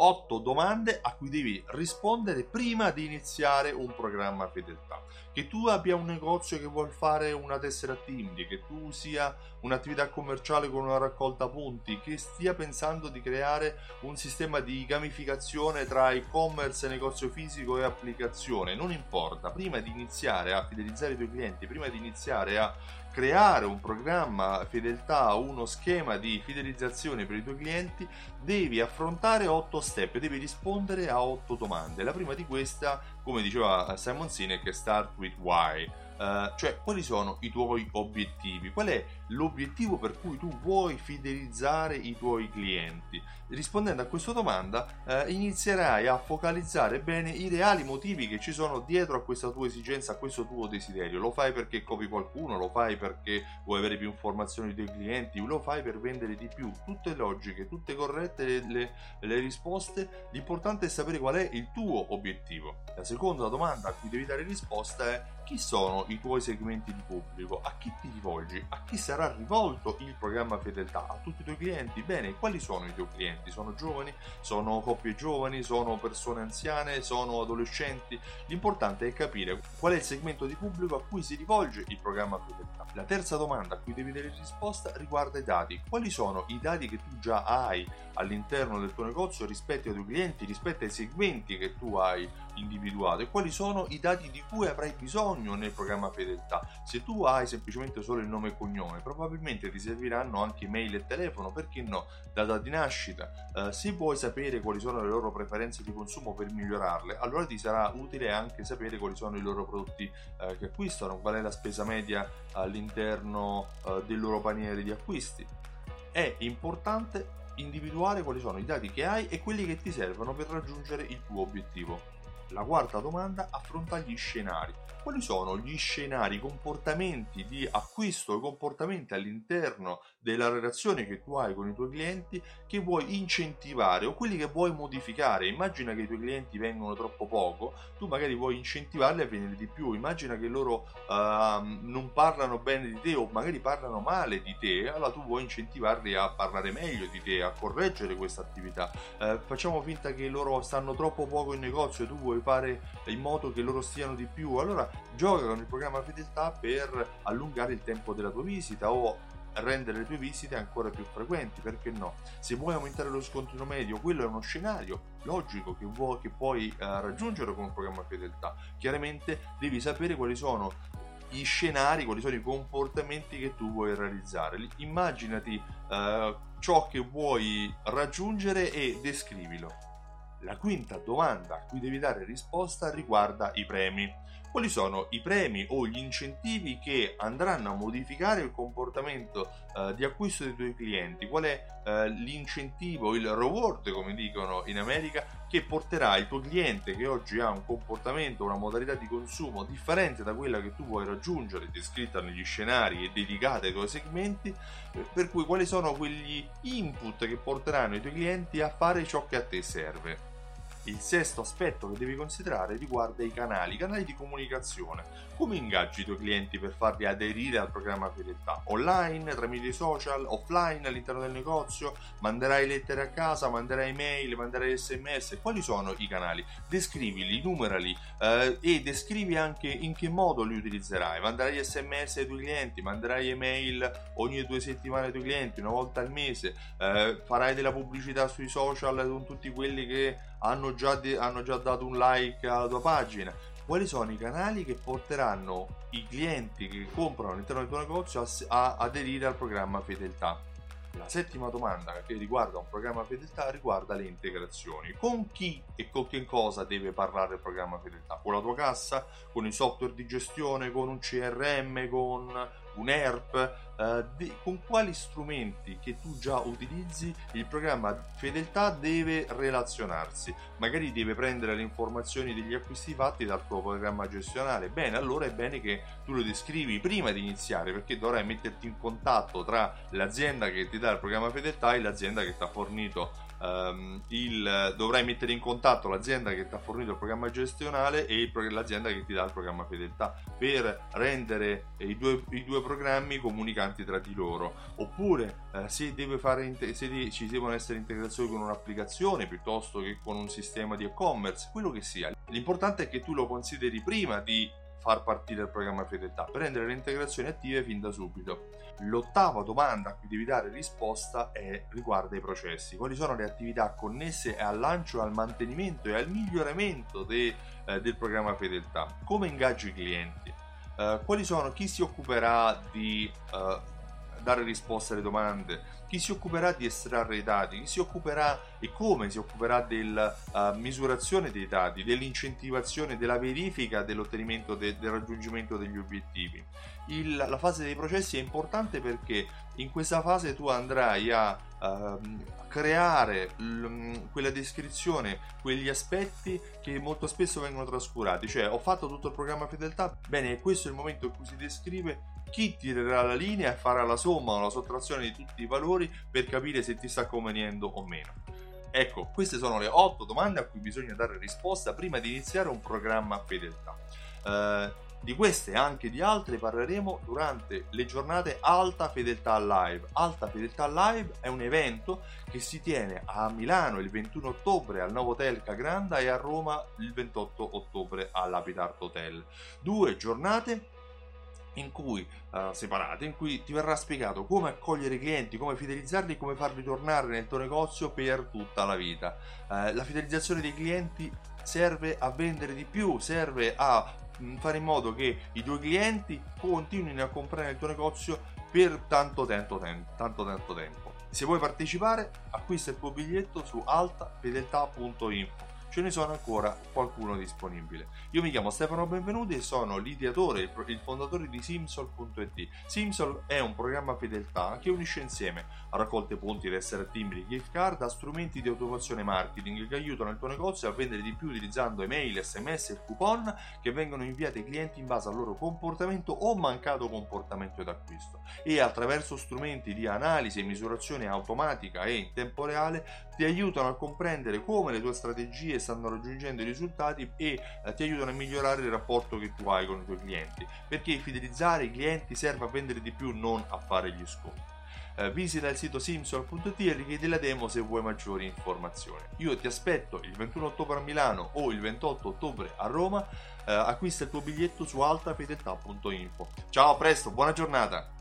otto domande a cui devi rispondere prima di iniziare un programma fedeltà. Che tu abbia un negozio che vuol fare una tessera Timdi, che tu sia un'attività commerciale con una raccolta punti, che stia pensando di creare un sistema di gamificazione tra e-commerce, negozio fisico e applicazione, non importa, prima di iniziare a fidelizzare i tuoi clienti, prima di iniziare a creare un programma fedeltà, uno schema di fidelizzazione per i tuoi clienti, devi affrontare otto step, devi rispondere a otto domande. La prima di questa, come diceva Simon Sinek, è Start with Why Uh, cioè, quali sono i tuoi obiettivi? Qual è l'obiettivo per cui tu vuoi fidelizzare i tuoi clienti? Rispondendo a questa domanda, uh, inizierai a focalizzare bene i reali motivi che ci sono dietro a questa tua esigenza, a questo tuo desiderio. Lo fai perché copi qualcuno, lo fai perché vuoi avere più informazioni tuoi clienti, lo fai per vendere di più. Tutte logiche, tutte corrette le, le, le risposte. L'importante è sapere qual è il tuo obiettivo. La seconda domanda a cui devi dare risposta è chi sono i tuoi segmenti di pubblico? A chi ti rivolgi? A chi sarà rivolto il programma fedeltà? A tutti i tuoi clienti? Bene, quali sono i tuoi clienti? Sono giovani? Sono coppie giovani? Sono persone anziane? Sono adolescenti? L'importante è capire qual è il segmento di pubblico a cui si rivolge il programma fedeltà. La terza domanda a cui devi dare risposta riguarda i dati. Quali sono i dati che tu già hai all'interno del tuo negozio rispetto ai tuoi clienti, rispetto ai segmenti che tu hai individuato e quali sono i dati di cui avrai bisogno nel programma fedeltà. Se tu hai semplicemente solo il nome e cognome, probabilmente ti serviranno anche mail e telefono, perché no? Data di nascita. Eh, se vuoi sapere quali sono le loro preferenze di consumo per migliorarle, allora ti sarà utile anche sapere quali sono i loro prodotti eh, che acquistano, qual è la spesa media all'interno eh, del loro paniere di acquisti. È importante individuare quali sono i dati che hai e quelli che ti servono per raggiungere il tuo obiettivo. La quarta domanda affronta gli scenari. Quali sono gli scenari, i comportamenti di acquisto, i comportamenti all'interno della relazione che tu hai con i tuoi clienti che vuoi incentivare o quelli che vuoi modificare? Immagina che i tuoi clienti vengono troppo poco, tu magari vuoi incentivarli a venire di più. Immagina che loro uh, non parlano bene di te o magari parlano male di te, allora tu vuoi incentivarli a parlare meglio di te, a correggere questa attività. Uh, facciamo finta che loro stanno troppo poco in negozio e tu vuoi fare in modo che loro stiano di più, allora gioca con il programma fedeltà per allungare il tempo della tua visita o rendere le tue visite ancora più frequenti, perché no? Se vuoi aumentare lo scontrino medio, quello è uno scenario logico che, vuoi, che puoi uh, raggiungere con un programma fedeltà. Chiaramente devi sapere quali sono i scenari, quali sono i comportamenti che tu vuoi realizzare. Immaginati uh, ciò che vuoi raggiungere e descrivilo. La quinta domanda a cui devi dare risposta riguarda i premi. Quali sono i premi o gli incentivi che andranno a modificare il comportamento eh, di acquisto dei tuoi clienti? Qual è eh, l'incentivo, il reward, come dicono in America, che porterà il tuo cliente che oggi ha un comportamento, una modalità di consumo differente da quella che tu vuoi raggiungere, descritta negli scenari e dedicata ai tuoi segmenti, eh, per cui quali sono quegli input che porteranno i tuoi clienti a fare ciò che a te serve. Il sesto aspetto che devi considerare riguarda i canali, i canali di comunicazione. Come ingaggi i tuoi clienti per farli aderire al programma fedeltà? Online, tramite i social, offline all'interno del negozio? Manderai lettere a casa, manderai mail, manderai sms? Quali sono i canali? Descrivili, numerali eh, e descrivi anche in che modo li utilizzerai. Manderai sms ai tuoi clienti, manderai email ogni due settimane ai tuoi clienti, una volta al mese, eh, farai della pubblicità sui social con tutti quelli che hanno già, de- hanno già dato un like alla tua pagina. Quali sono i canali che porteranno i clienti che comprano all'interno del tuo negozio a aderire al programma fedeltà? La settima domanda che riguarda un programma fedeltà riguarda le integrazioni. Con chi e con che cosa deve parlare il programma fedeltà? Con la tua cassa? Con i software di gestione? Con un CRM? Con un ERP, eh, de- con quali strumenti che tu già utilizzi il programma fedeltà deve relazionarsi. Magari deve prendere le informazioni degli acquisti fatti dal tuo programma gestionale. Bene, allora è bene che tu lo descrivi prima di iniziare perché dovrai metterti in contatto tra l'azienda che ti dà il programma fedeltà e l'azienda che ti ha fornito ehm, il, dovrai mettere in contatto l'azienda che ti ha fornito il programma gestionale e il, l'azienda che ti dà il programma fedeltà per rendere i due, i due programmi comunicanti tra di loro. Oppure eh, se, fare, se ci devono essere integrazioni con un'applicazione piuttosto che con un sistema di e-commerce, quello che sia. L'importante è che tu lo consideri prima di far partire il programma fedeltà per rendere le integrazioni attive fin da subito. L'ottava domanda a cui devi dare risposta è riguarda i processi. Quali sono le attività connesse al lancio, al mantenimento e al miglioramento de, eh, del programma fedeltà? Come ingaggio i clienti? Eh, quali sono, chi si occuperà di eh, dare risposte alle domande, chi si occuperà di estrarre i dati, chi si occuperà e come si occuperà della uh, misurazione dei dati, dell'incentivazione, della verifica dell'ottenimento de- del raggiungimento degli obiettivi. Il, la fase dei processi è importante perché in questa fase tu andrai a uh, creare l- quella descrizione, quegli aspetti che molto spesso vengono trascurati, cioè ho fatto tutto il programma fedeltà, bene, questo è il momento in cui si descrive chi tirerà la linea e farà la somma o la sottrazione di tutti i valori per capire se ti sta convenendo o meno. Ecco, queste sono le 8 domande a cui bisogna dare risposta prima di iniziare un programma fedeltà. Eh, di queste e anche di altre parleremo durante le giornate Alta Fedeltà Live. Alta Fedeltà Live è un evento che si tiene a Milano il 21 ottobre al Novotel Cagranda e a Roma il 28 ottobre all'Habitat Hotel. Due giornate in cui uh, separate, in cui ti verrà spiegato come accogliere i clienti, come fidelizzarli, come farli tornare nel tuo negozio per tutta la vita. Uh, la fidelizzazione dei clienti serve a vendere di più, serve a fare in modo che i tuoi clienti continuino a comprare nel tuo negozio per tanto, tempo, tanto, tanto tempo. Se vuoi partecipare, acquista il tuo biglietto su altafedeltà.info ce ne sono ancora qualcuno disponibile. Io mi chiamo Stefano Benvenuti e sono l'ideatore, il fondatore di Simsol.it. Simsol è un programma fedeltà che unisce insieme a raccolte punti, restare timbri, gift card, a strumenti di automazione marketing che aiutano il tuo negozio a vendere di più utilizzando email, sms e coupon che vengono inviati ai clienti in base al loro comportamento o mancato comportamento d'acquisto e attraverso strumenti di analisi e misurazione automatica e in tempo reale ti aiutano a comprendere come le tue strategie stanno raggiungendo i risultati e eh, ti aiutano a migliorare il rapporto che tu hai con i tuoi clienti perché fidelizzare i clienti serve a vendere di più non a fare gli sconti eh, visita il sito simsol.it e richiedi la demo se vuoi maggiori informazioni. Io ti aspetto il 21 ottobre a Milano o il 28 ottobre a Roma, eh, acquista il tuo biglietto su altafedeltà.info. Ciao, a presto, buona giornata!